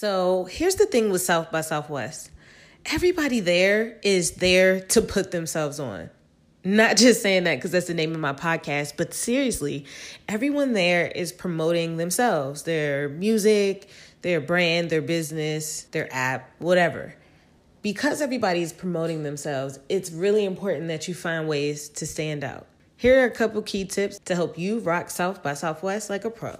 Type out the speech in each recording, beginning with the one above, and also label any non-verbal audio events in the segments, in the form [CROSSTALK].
So here's the thing with South by Southwest everybody there is there to put themselves on. Not just saying that because that's the name of my podcast, but seriously, everyone there is promoting themselves, their music, their brand, their business, their app, whatever. Because everybody's promoting themselves, it's really important that you find ways to stand out. Here are a couple key tips to help you rock South by Southwest like a pro.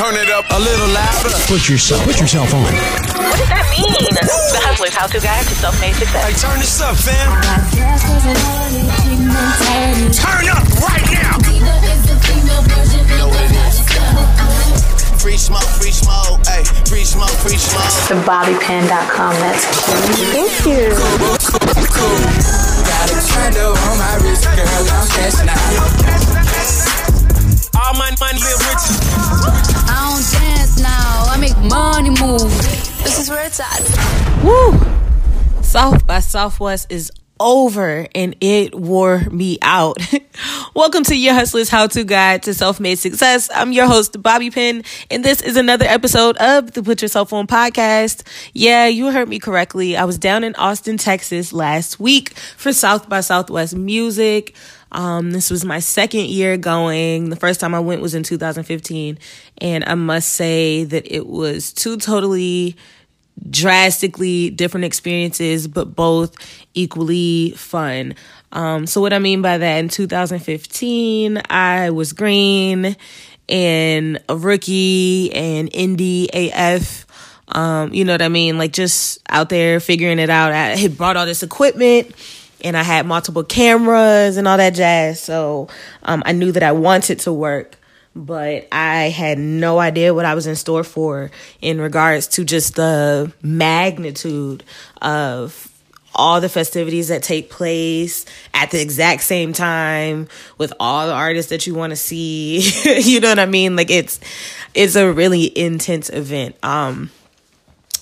Turn it up a little louder. Put yourself, put yourself on. What does that mean? The Hustler's How to Guide to Self-Made Success. Hey, turn this up, fam. Turn up right now. Free smoke, free smoke, hey, free smoke, free smoke. TheBobbyPen.com. That's Thank you. Got a candle on my wrist, girl, I'm cashing out. All my money been rich. I don't dance now. I make money move. This is where it's at. Woo! South by Southwest is over and it wore me out. [LAUGHS] Welcome to your Hustler's How to Guide to Self Made Success. I'm your host, Bobby Pen, and this is another episode of the Put Yourself On podcast. Yeah, you heard me correctly. I was down in Austin, Texas last week for South by Southwest Music. Um, this was my second year going. The first time I went was in 2015. And I must say that it was two totally drastically different experiences, but both equally fun. Um, so what I mean by that in 2015, I was green and a rookie and indie AF. Um, you know what I mean? Like just out there figuring it out. I had brought all this equipment and I had multiple cameras and all that jazz. So um, I knew that I wanted to work, but I had no idea what I was in store for in regards to just the magnitude of all the festivities that take place at the exact same time with all the artists that you want to see. [LAUGHS] you know what I mean? Like it's it's a really intense event. Um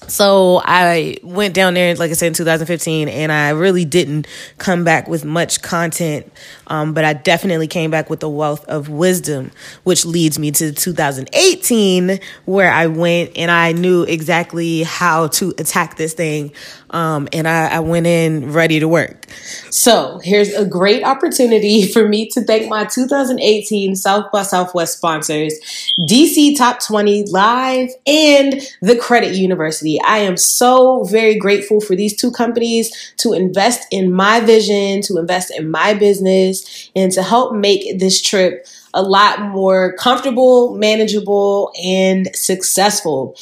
so I went down there, like I said, in 2015, and I really didn't come back with much content, um, but I definitely came back with a wealth of wisdom, which leads me to 2018, where I went and I knew exactly how to attack this thing, um, and I, I went in ready to work. So here's a great opportunity [LAUGHS] for me to thank my 2018 South by Southwest sponsors, DC Top 20 Live and the Credit University. I am so very grateful for these two companies to invest in my vision, to invest in my business, and to help make this trip a lot more comfortable, manageable, and successful.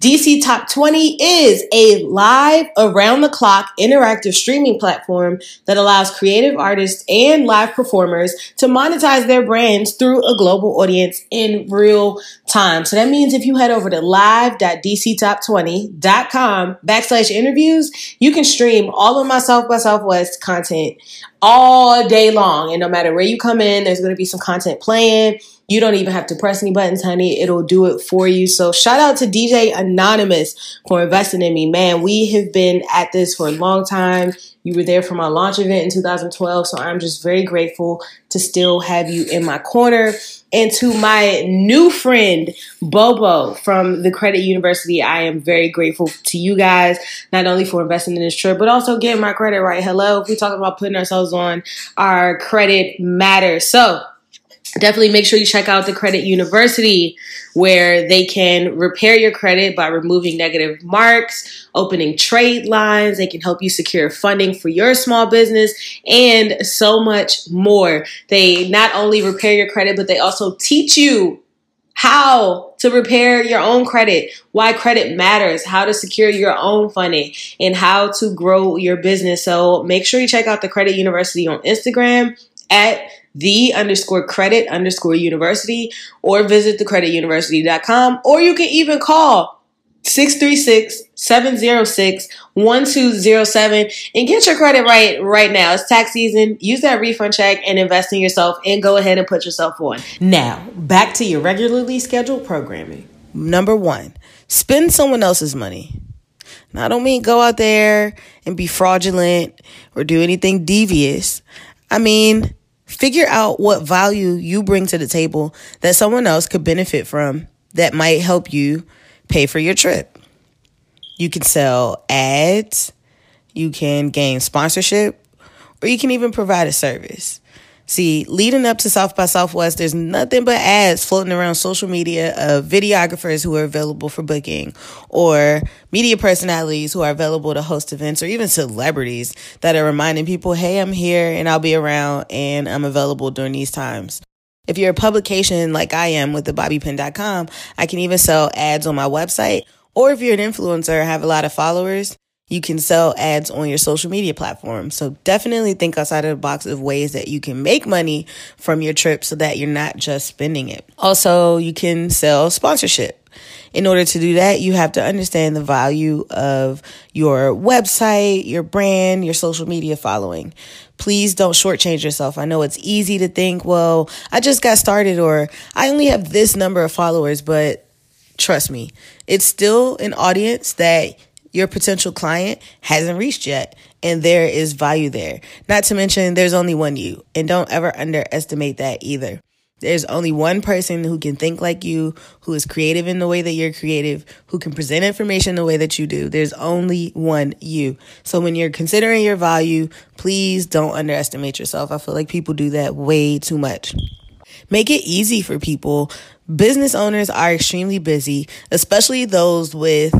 DC Top 20 is a live, around the clock interactive streaming platform that allows creative artists and live performers to monetize their brands through a global audience in real time. So that means if you head over to live.dctop20.com backslash interviews, you can stream all of my South by Southwest content all day long. And no matter where you come in, there's going to be some content playing. You don't even have to press any buttons, honey. It'll do it for you. So shout out to DJ Anonymous for investing in me. Man, we have been at this for a long time. You were there for my launch event in 2012. So I'm just very grateful to still have you in my corner. And to my new friend, Bobo from the Credit University, I am very grateful to you guys, not only for investing in this trip, but also getting my credit right. Hello, if we talk about putting ourselves on, our credit matters. So, definitely make sure you check out the Credit University where they can repair your credit by removing negative marks, opening trade lines. They can help you secure funding for your small business and so much more. They not only repair your credit, but they also teach you how to repair your own credit, why credit matters, how to secure your own funding, and how to grow your business. So make sure you check out the Credit University on Instagram at the underscore credit underscore university or visit thecredituniversity.com or you can even call 636-706-1207 and get your credit right right now. It's tax season. Use that refund check and invest in yourself and go ahead and put yourself on. Now, back to your regularly scheduled programming. Number one, spend someone else's money. Now, I don't mean go out there and be fraudulent or do anything devious. I mean, Figure out what value you bring to the table that someone else could benefit from that might help you pay for your trip. You can sell ads, you can gain sponsorship, or you can even provide a service. See, leading up to South by Southwest, there's nothing but ads floating around social media of videographers who are available for booking or media personalities who are available to host events or even celebrities that are reminding people, hey, I'm here and I'll be around and I'm available during these times. If you're a publication like I am with the bobbypen.com, I can even sell ads on my website. Or if you're an influencer and have a lot of followers, you can sell ads on your social media platform. So definitely think outside of the box of ways that you can make money from your trip so that you're not just spending it. Also, you can sell sponsorship. In order to do that, you have to understand the value of your website, your brand, your social media following. Please don't shortchange yourself. I know it's easy to think, well, I just got started or I only have this number of followers, but trust me, it's still an audience that your potential client hasn't reached yet. And there is value there. Not to mention, there's only one you. And don't ever underestimate that either. There's only one person who can think like you, who is creative in the way that you're creative, who can present information the way that you do. There's only one you. So when you're considering your value, please don't underestimate yourself. I feel like people do that way too much. Make it easy for people. Business owners are extremely busy, especially those with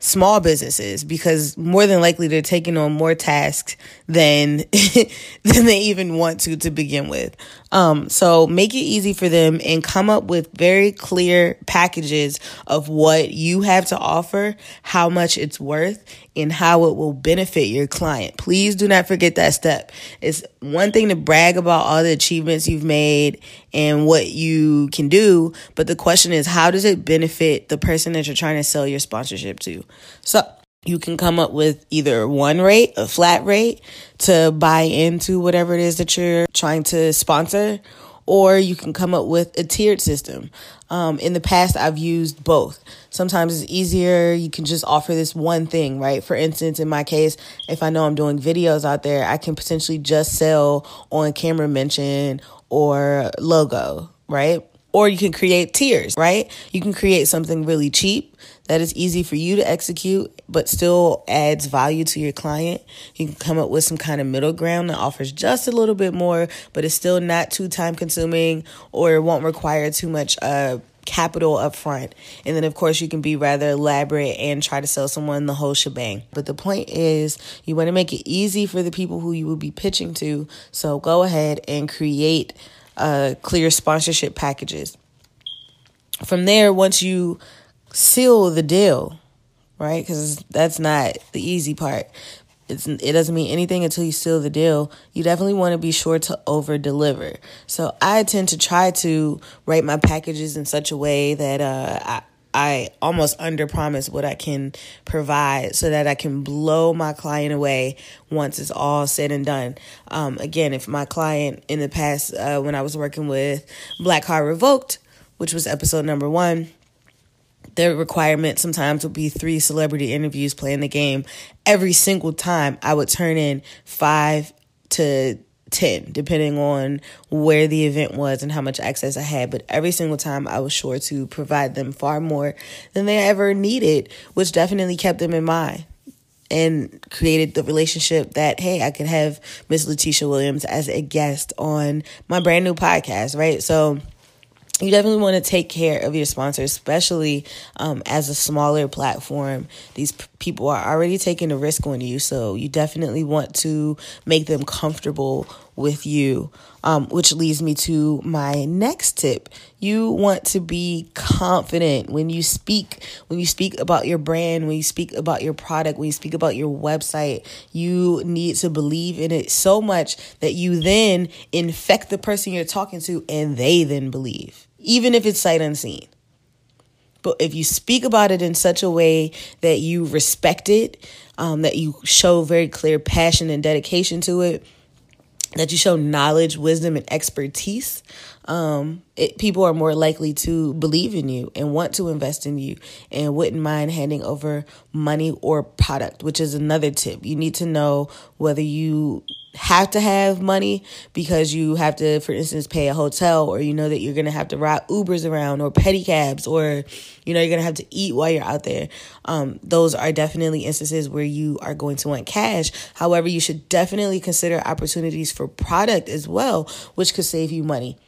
small businesses because more than likely they're taking on more tasks than [LAUGHS] than they even want to to begin with. Um, so make it easy for them and come up with very clear packages of what you have to offer, how much it's worth, and how it will benefit your client. Please do not forget that step. It's one thing to brag about all the achievements you've made and what you can do, but the question is how does it benefit the person that you're trying to sell your sponsorship to? So you can come up with either one rate, a flat rate to buy into whatever it is that you're trying to sponsor, or you can come up with a tiered system. Um, in the past, I've used both. Sometimes it's easier. You can just offer this one thing, right? For instance, in my case, if I know I'm doing videos out there, I can potentially just sell on camera mention or logo, right? Or you can create tiers, right? You can create something really cheap that is easy for you to execute, but still adds value to your client. You can come up with some kind of middle ground that offers just a little bit more, but it's still not too time consuming or won't require too much uh, capital up front. And then, of course, you can be rather elaborate and try to sell someone the whole shebang. But the point is, you want to make it easy for the people who you will be pitching to. So go ahead and create uh, clear sponsorship packages. From there, once you seal the deal, right? Because that's not the easy part. It's, it doesn't mean anything until you seal the deal. You definitely want to be sure to over deliver. So I tend to try to write my packages in such a way that uh, I, I almost under promise what I can provide so that I can blow my client away once it's all said and done. Um, again, if my client in the past, uh, when I was working with Black Card Revoked, which was episode number one, the requirement sometimes would be three celebrity interviews playing the game. Every single time I would turn in five to 10, depending on where the event was and how much access I had. But every single time I was sure to provide them far more than they ever needed, which definitely kept them in mind and created the relationship that hey i could have miss letitia williams as a guest on my brand new podcast right so you definitely want to take care of your sponsors, especially um, as a smaller platform. These p- people are already taking a risk on you, so you definitely want to make them comfortable with you. Um, which leads me to my next tip. You want to be confident when you speak, when you speak about your brand, when you speak about your product, when you speak about your website. You need to believe in it so much that you then infect the person you're talking to and they then believe even if it's sight unseen. But if you speak about it in such a way that you respect it, um, that you show very clear passion and dedication to it, that you show knowledge, wisdom, and expertise, um, it, people are more likely to believe in you and want to invest in you and wouldn't mind handing over money or product, which is another tip. You need to know whether you have to have money because you have to, for instance, pay a hotel or you know that you're going to have to ride Ubers around or pedicabs or, you know, you're going to have to eat while you're out there. Um, those are definitely instances where you are going to want cash. However, you should definitely consider opportunities for product as well, which could save you money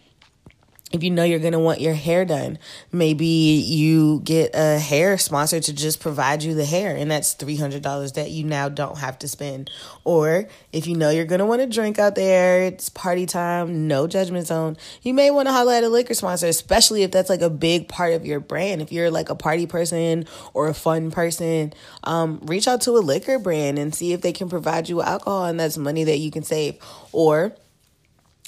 if you know you're going to want your hair done, maybe you get a hair sponsor to just provide you the hair, and that's $300 that you now don't have to spend. Or if you know you're going to want to drink out there, it's party time, no judgment zone, you may want to holler at a liquor sponsor, especially if that's like a big part of your brand. If you're like a party person or a fun person, um, reach out to a liquor brand and see if they can provide you alcohol, and that's money that you can save. Or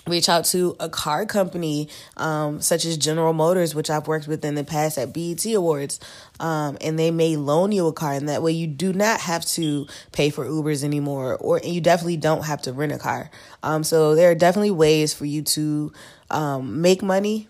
reach out to a car company um, such as General Motors, which I've worked with in the past at BET Awards, um, and they may loan you a car, and that way you do not have to pay for Ubers anymore, or you definitely don't have to rent a car. Um, so there are definitely ways for you to um, make money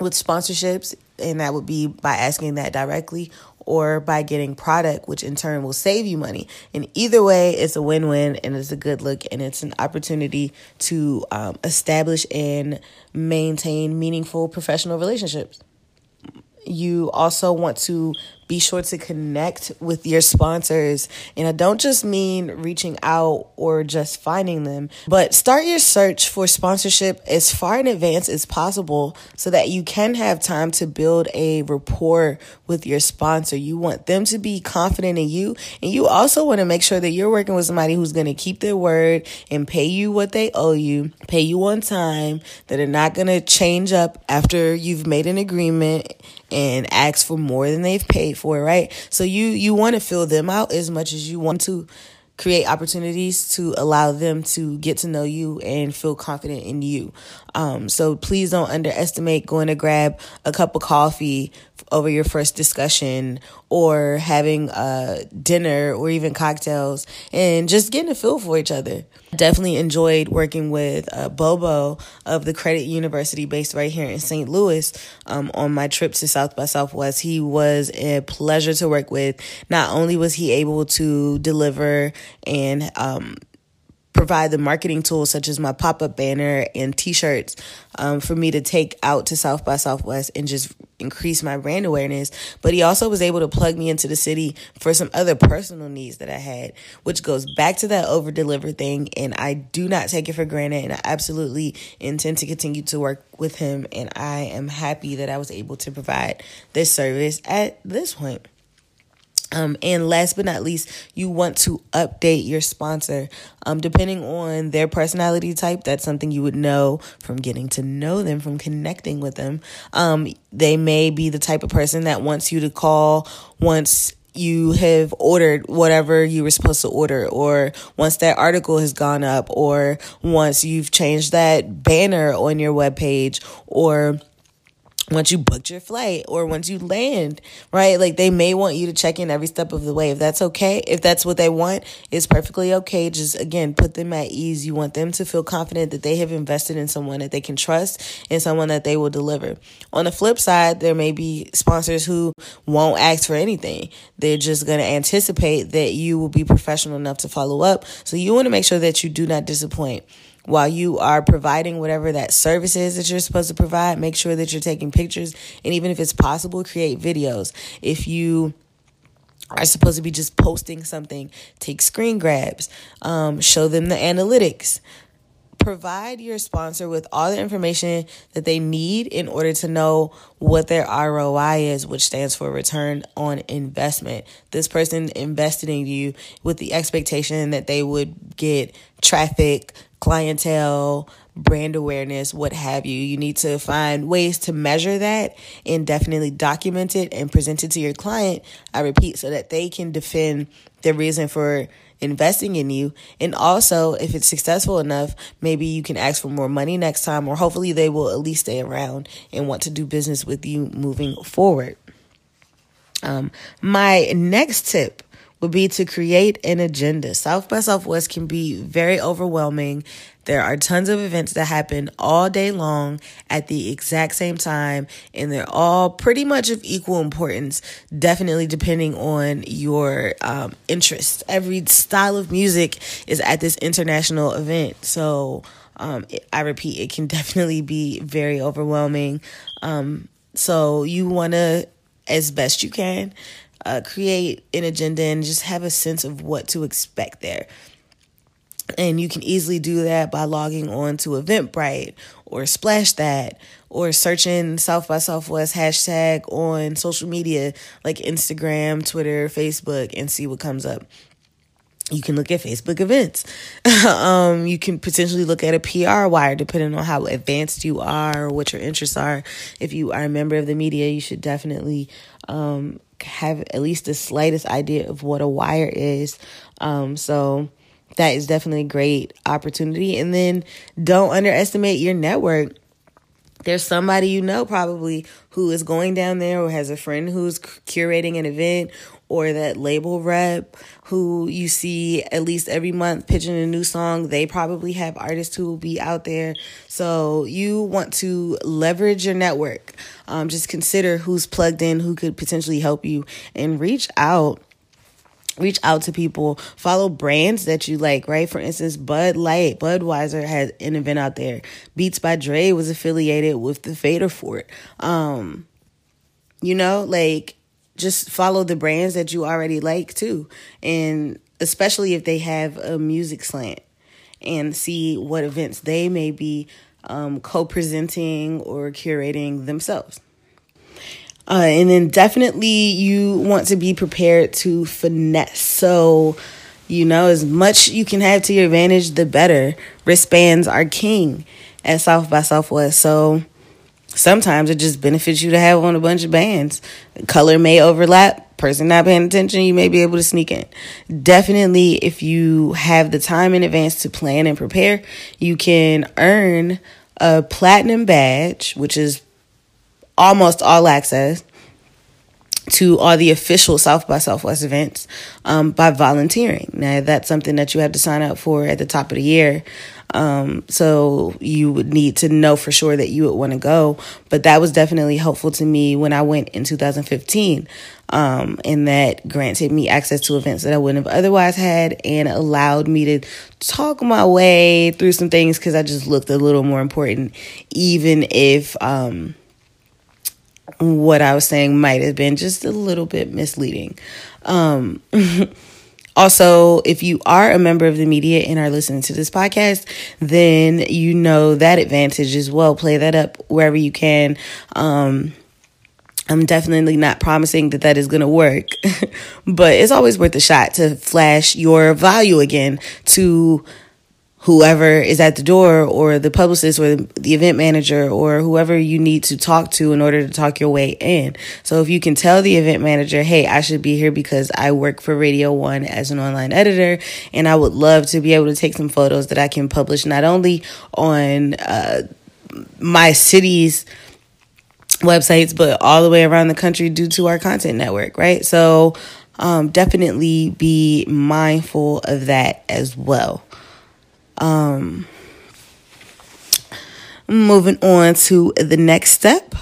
with sponsorships, and that would be by asking that directly or by getting product, which in turn will save you money. And either way, it's a win win and it's a good look and it's an opportunity to um, establish and maintain meaningful professional relationships. You also want to be sure to connect with your sponsors. And I don't just mean reaching out or just finding them, but start your search for sponsorship as far in advance as possible so that you can have time to build a rapport with your sponsor. You want them to be confident in you. And you also want to make sure that you're working with somebody who's going to keep their word and pay you what they owe you, pay you on time, that are not going to change up after you've made an agreement and ask for more than they've paid for, right? So you you want to fill them out as much as you want to create opportunities to allow them to get to know you and feel confident in you. Um, so please don't underestimate going to grab a cup of coffee over your first discussion or having a dinner or even cocktails and just getting a feel for each other. Definitely enjoyed working with uh, Bobo of the Credit University based right here in St. Louis um, on my trip to South by Southwest. He was a pleasure to work with. Not only was he able to deliver and um, provide the marketing tools such as my pop up banner and t shirts um, for me to take out to South by Southwest and just increase my brand awareness. But he also was able to plug me into the city for some other personal needs that I had, which goes back to that over deliver thing. And I do not take it for granted. And I absolutely intend to continue to work with him. And I am happy that I was able to provide this service at this point. Um, and last but not least, you want to update your sponsor. Um, depending on their personality type, that's something you would know from getting to know them, from connecting with them. Um, they may be the type of person that wants you to call once you have ordered whatever you were supposed to order, or once that article has gone up, or once you've changed that banner on your webpage, or once you booked your flight or once you land, right? Like they may want you to check in every step of the way. If that's okay, if that's what they want, it's perfectly okay. Just again, put them at ease. You want them to feel confident that they have invested in someone that they can trust and someone that they will deliver. On the flip side, there may be sponsors who won't ask for anything. They're just going to anticipate that you will be professional enough to follow up. So you want to make sure that you do not disappoint while you are providing whatever that service is that you're supposed to provide, make sure that you're taking pictures. And even if it's possible, create videos. If you are supposed to be just posting something, take screen grabs, um, show them the analytics. Provide your sponsor with all the information that they need in order to know what their ROI is, which stands for return on investment. This person invested in you with the expectation that they would get traffic, clientele, brand awareness, what have you. You need to find ways to measure that and definitely document it and present it to your client. I repeat, so that they can defend their reason for investing in you. And also, if it's successful enough, maybe you can ask for more money next time, or hopefully they will at least stay around and want to do business with you moving forward. Um, my next tip would be to create an agenda. South by Southwest can be very overwhelming. There are tons of events that happen all day long at the exact same time, and they're all pretty much of equal importance, definitely depending on your um, interest. Every style of music is at this international event. So, um, I repeat, it can [LAUGHS] definitely be very overwhelming. Um, so, you want to, as best you can, uh, create an agenda and just have a sense of what to expect there. And you can easily do that by logging on to Eventbrite or Splash That or searching South by Southwest hashtag on social media like Instagram, Twitter, Facebook, and see what comes up. You can look at Facebook events. [LAUGHS] um, you can potentially look at a PR wire depending on how advanced you are or what your interests are. If you are a member of the media, you should definitely um, have at least the slightest idea of what a wire is. Um, so that is definitely a great opportunity. And then don't underestimate your network. There's somebody you know probably who is going down there or has a friend who's curating an event or that label rep who you see at least every month pitching a new song. They probably have artists who will be out there. So you want to leverage your network. Um, just consider who's plugged in, who could potentially help you, and reach out reach out to people follow brands that you like right for instance bud light budweiser has an event out there beats by dre was affiliated with the fader fort um you know like just follow the brands that you already like too and especially if they have a music slant and see what events they may be um, co-presenting or curating themselves uh, and then definitely you want to be prepared to finesse. So, you know, as much you can have to your advantage, the better. Wristbands are king at South by Southwest. So sometimes it just benefits you to have on a bunch of bands. Color may overlap. Person not paying attention, you may be able to sneak in. Definitely, if you have the time in advance to plan and prepare, you can earn a platinum badge, which is almost all access to all the official South by Southwest events um, by volunteering. Now, that's something that you have to sign up for at the top of the year. Um, so you would need to know for sure that you would want to go. But that was definitely helpful to me when I went in 2015. Um, and that granted me access to events that I wouldn't have otherwise had and allowed me to talk my way through some things because I just looked a little more important, even if, um, what I was saying might have been just a little bit misleading. Um, [LAUGHS] also, if you are a member of the media and are listening to this podcast, then you know that advantage as well. Play that up wherever you can. Um, I'm definitely not promising that that is going to work, [LAUGHS] but it's always worth a shot to flash your value again to whoever is at the door or the publicist or the event manager or whoever you need to talk to in order to talk your way in. So if you can tell the event manager, hey, I should be here because I work for Radio One as an online editor and I would love to be able to take some photos that I can publish not only on uh, my city's websites, but all the way around the country due to our content network, right? So um, definitely be mindful of that as well. Um, moving on to the next step.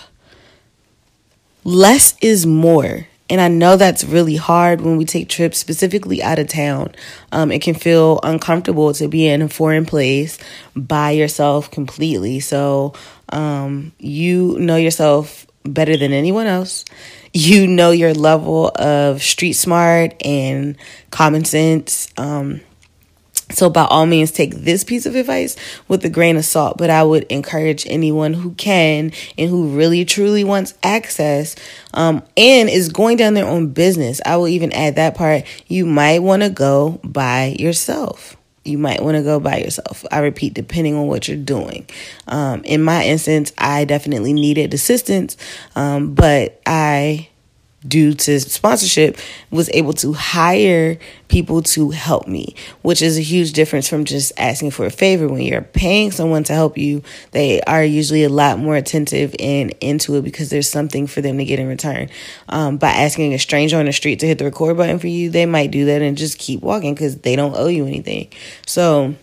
Less is more. And I know that's really hard when we take trips, specifically out of town. Um, it can feel uncomfortable to be in a foreign place by yourself completely. So um, you know yourself better than anyone else. You know your level of street smart and common sense. Um, so, by all means, take this piece of advice with a grain of salt. But I would encourage anyone who can and who really truly wants access um, and is going down their own business. I will even add that part. You might want to go by yourself. You might want to go by yourself. I repeat, depending on what you're doing. Um, in my instance, I definitely needed assistance, um, but I due to sponsorship was able to hire people to help me which is a huge difference from just asking for a favor when you're paying someone to help you they are usually a lot more attentive and into it because there's something for them to get in return um, by asking a stranger on the street to hit the record button for you they might do that and just keep walking because they don't owe you anything so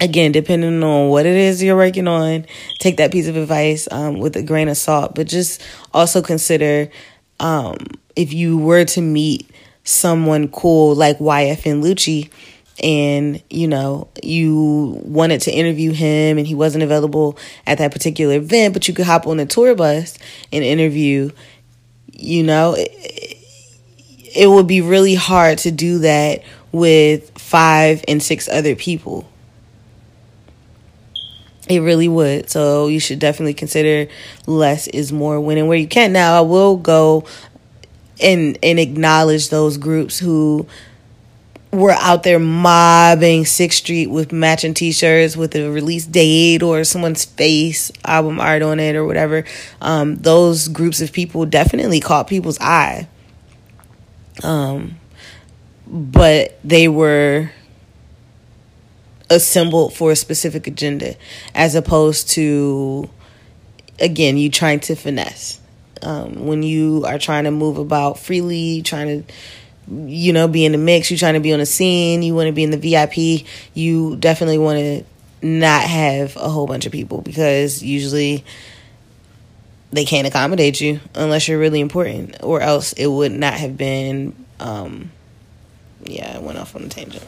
again, depending on what it is you're working on, take that piece of advice um, with a grain of salt. But just also consider um, if you were to meet someone cool like YFN Lucci and you know you wanted to interview him and he wasn't available at that particular event but you could hop on the tour bus and interview you know it, it would be really hard to do that with five and six other people it really would. So you should definitely consider less is more when and where you can. Now I will go and and acknowledge those groups who were out there mobbing Sixth Street with matching T-shirts with a release date or someone's face album art on it or whatever. Um, those groups of people definitely caught people's eye. Um, but they were assembled for a specific agenda as opposed to again you trying to finesse. Um, when you are trying to move about freely trying to you know be in the mix you're trying to be on the scene you want to be in the vip you definitely want to not have a whole bunch of people because usually they can't accommodate you unless you're really important or else it would not have been um, yeah i went off on a tangent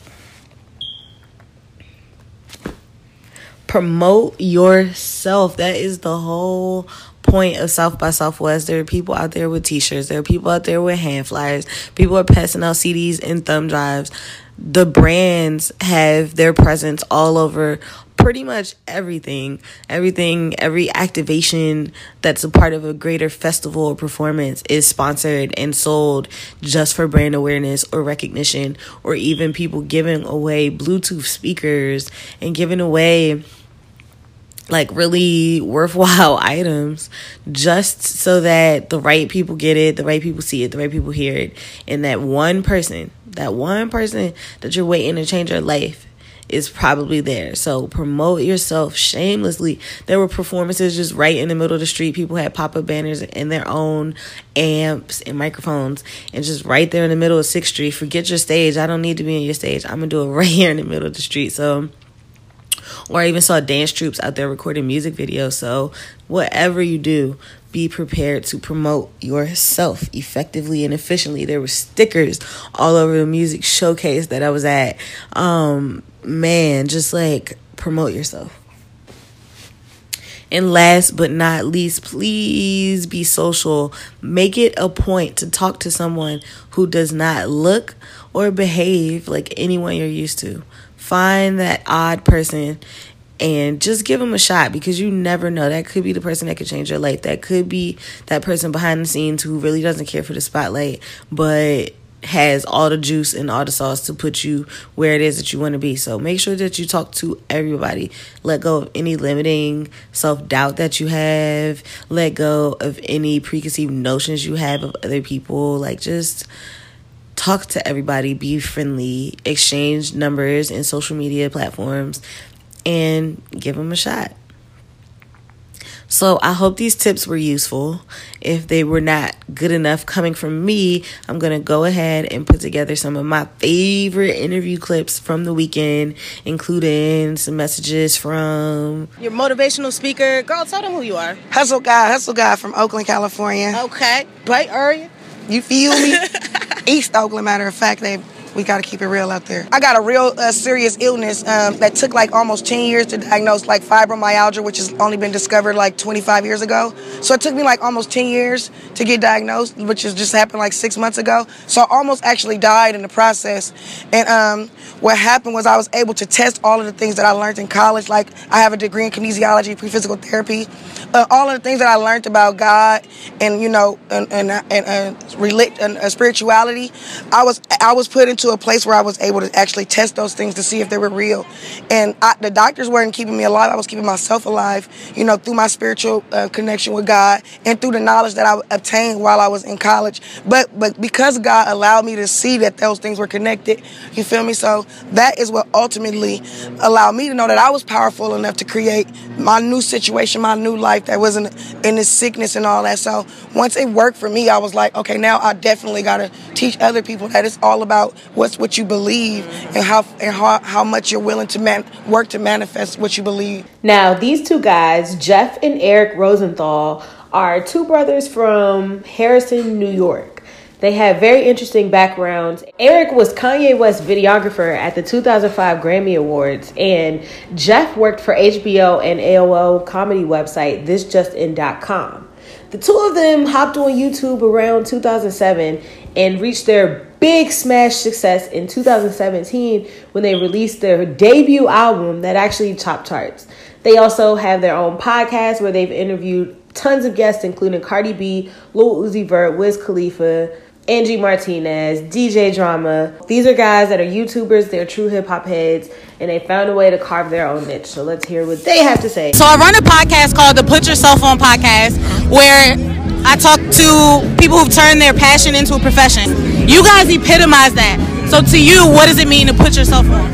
promote yourself. That is the whole point of South by Southwest. There are people out there with t-shirts. There are people out there with hand flyers. People are passing out CDs and thumb drives. The brands have their presence all over pretty much everything. Everything, every activation that's a part of a greater festival or performance is sponsored and sold just for brand awareness or recognition, or even people giving away Bluetooth speakers and giving away like really worthwhile [LAUGHS] items just so that the right people get it, the right people see it, the right people hear it, and that one person, that one person that you're waiting to change your life is probably there. So promote yourself shamelessly. There were performances just right in the middle of the street. People had pop up banners and their own amps and microphones, and just right there in the middle of Sixth Street. Forget your stage. I don't need to be in your stage. I'm gonna do it [LAUGHS] right here in the middle of the street. So or I even saw dance troops out there recording music videos. So, whatever you do, be prepared to promote yourself effectively and efficiently. There were stickers all over the music showcase that I was at. Um, man, just like promote yourself. And last but not least, please be social. Make it a point to talk to someone who does not look or behave like anyone you're used to. Find that odd person and just give them a shot because you never know. That could be the person that could change your life. That could be that person behind the scenes who really doesn't care for the spotlight, but has all the juice and all the sauce to put you where it is that you want to be. So make sure that you talk to everybody. Let go of any limiting self doubt that you have. Let go of any preconceived notions you have of other people. Like just talk to everybody, be friendly, exchange numbers and social media platforms, and give them a shot. So I hope these tips were useful. If they were not good enough coming from me, I'm going to go ahead and put together some of my favorite interview clips from the weekend, including some messages from your motivational speaker. Girl, tell them who you are. Hustle guy, hustle guy from Oakland, California. Okay. Right area? You feel me? [LAUGHS] East Oakland, matter of fact, they we got to keep it real out there. I got a real uh, serious illness um, that took like almost 10 years to diagnose, like fibromyalgia, which has only been discovered like 25 years ago. So it took me like almost 10 years to get diagnosed, which has just happened like six months ago. So I almost actually died in the process. And um, what happened was I was able to test all of the things that I learned in college. Like I have a degree in kinesiology, pre-physical therapy. Uh, all of the things that I learned about God and you know and and and, and, and, and spirituality, I was I was put into to a place where I was able to actually test those things to see if they were real. And I, the doctors weren't keeping me alive. I was keeping myself alive, you know, through my spiritual uh, connection with God and through the knowledge that I obtained while I was in college. But but because God allowed me to see that those things were connected, you feel me? So that is what ultimately allowed me to know that I was powerful enough to create my new situation, my new life that wasn't in this sickness and all that. So once it worked for me, I was like, okay, now I definitely got to teach other people that it's all about what's what you believe and how and how, how much you're willing to man, work to manifest what you believe. Now, these two guys, Jeff and Eric Rosenthal, are two brothers from Harrison, New York. They have very interesting backgrounds. Eric was Kanye West's videographer at the 2005 Grammy Awards, and Jeff worked for HBO and AOL comedy website ThisJustIn.com. The two of them hopped on YouTube around 2007 and reached their big smash success in 2017 when they released their debut album that actually topped charts. They also have their own podcast where they've interviewed tons of guests, including Cardi B, Lil Uzi Vert, Wiz Khalifa, Angie Martinez, DJ Drama. These are guys that are YouTubers, they're true hip hop heads, and they found a way to carve their own niche. So let's hear what they have to say. So I run a podcast called the Put Yourself On Podcast where I talk to people who've turned their passion into a profession. You guys epitomize that. So to you, what does it mean to put yourself on?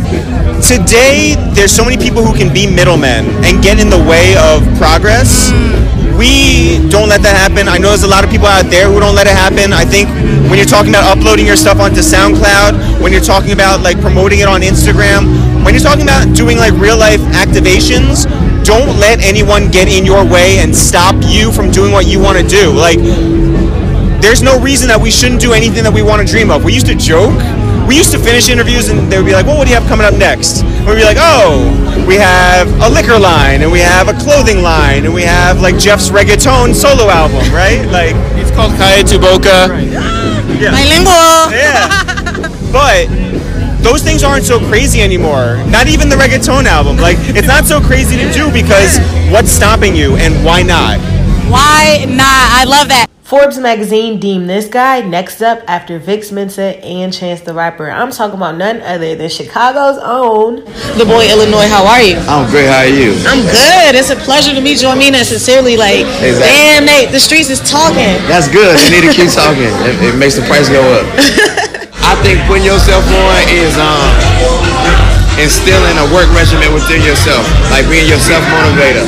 Today, there's so many people who can be middlemen and get in the way of progress. Mm. We don't let that happen. I know there's a lot of people out there who don't let it happen. I think when you're talking about uploading your stuff onto SoundCloud, when you're talking about like promoting it on Instagram, when you're talking about doing like real life activations, don't let anyone get in your way and stop you from doing what you want to do. Like, there's no reason that we shouldn't do anything that we want to dream of. We used to joke. We used to finish interviews and they would be like, well, what do you have coming up next? And we'd be like, oh, we have a liquor line and we have a clothing line and we have like Jeff's reggaeton solo album, right? Like, It's called Kaya Tuboka. yeah. Bilingual. Yeah. But those things aren't so crazy anymore. Not even the reggaeton album. Like, it's not so crazy to do because what's stopping you and why not? Why not? I love that. Forbes magazine deemed this guy next up after Vic Mensa and Chance the Rapper. I'm talking about none other than Chicago's own. The boy Illinois, how are you? I'm great. How are you? I'm good. It's a pleasure to meet you. I mean that sincerely. Like, Exactly. damn, Nate, the streets is talking. That's good. You need to keep talking. It, it makes the price go up. [LAUGHS] I think putting yourself on is um, instilling a work regimen within yourself, like being your self motivator.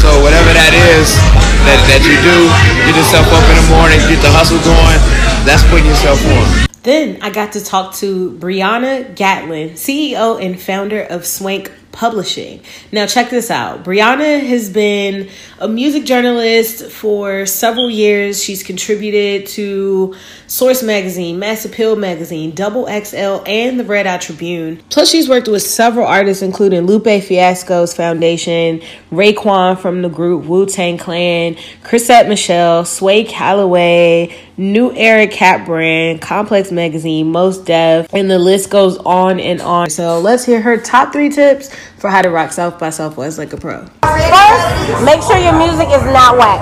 So whatever that is that, that you do, get yourself up in the morning, get the hustle going. That's putting yourself on. Then I got to talk to Brianna Gatlin, CEO and founder of Swank Publishing. Now, check this out. Brianna has been a music journalist for several years. She's contributed to Source Magazine, Mass Appeal Magazine, Double XL, and the Red Eye Tribune. Plus, she's worked with several artists, including Lupe Fiasco's Foundation, Raekwon from the group Wu Tang Clan, Chrisette Michele, Sway Calloway, New Era Cap Brand, Complex Magazine, Mos Def, and the list goes on and on. So let's hear her top three tips for how to rock South by Southwest like a pro. First, make sure your music is not whack.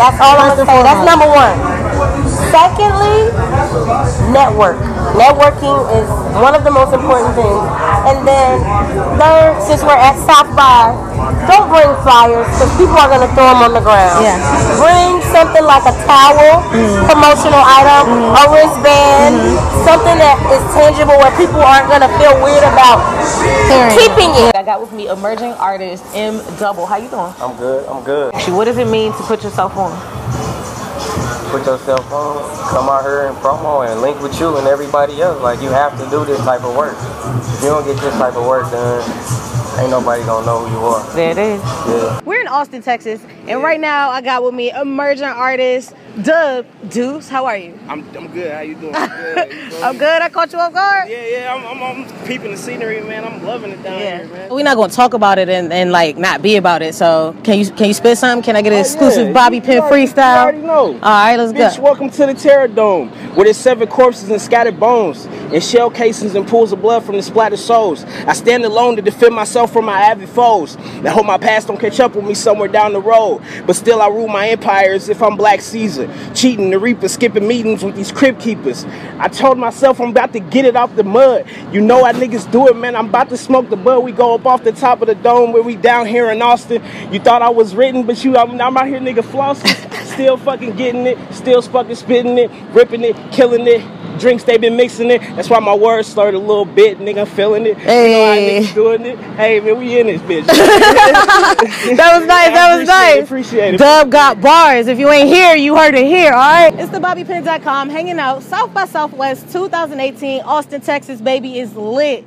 That's all I'm gonna say. That's number one. Secondly, network. Networking is one of the most important things. And then third, since we're at South by, don't bring flyers because people are gonna throw them on the ground. Yeah. Bring something like a towel, mm. promotional item, mm. a wristband, mm-hmm. something that is tangible where people aren't gonna feel weird about keeping it. I got with me emerging artist M Double. How you doing? I'm good. I'm good. Actually, what does it mean to put yourself on? Put yourself on, come out here and promo and link with you and everybody else. Like you have to do this type of work. If you don't get this type of work done, ain't nobody gonna know who you are. There it is. Yeah. We're in Austin, Texas, and right now I got with me emerging artist Dub Deuce. How are you? I'm, I'm good. How you doing? [LAUGHS] I'm good. You [LAUGHS] I'm good. I caught you off guard. Yeah, yeah. I'm, I'm, I'm peeping the scenery, man. I'm loving it down here, man. We're not gonna talk about it and, and like not be about it. So can you can you spit something? Can I get an Oh, exclusive yeah. Bobby You Pen already- freestyle? Already know. All right, let's Bitch, go. welcome to the Terror Dome. with its seven corpses and scattered bones, and shell casings and pools of blood from the splattered souls. I stand alone to defend myself from my avid foes. And hope my past don't catch up with me somewhere down the road. But still, I rule my empire as if I'm Black Caesar, cheating the reaper, skipping meetings with these crib keepers. I told myself I'm about to get it off the mud. You know how niggas do it, man. I'm about to smoke the bud. We go up off the top of the dome where we down here in Austin. You thought I was written, but you, I'm, I'm out here, nigga, flossing. Still fucking getting it, still fucking spitting it, ripping it, killing it. Drinks they been mixing it. That's why my words slurred a little bit, nigga. Feeling it. You know how Hey. niggas doing it. Hey man, we in this bitch. [LAUGHS] that was nice. That was nice. Appreciate it. Dub got bars. If you ain't here, you heard it here. All right. It's the BobbyPen.com hanging out South by Southwest 2018, Austin, Texas. Baby is lit.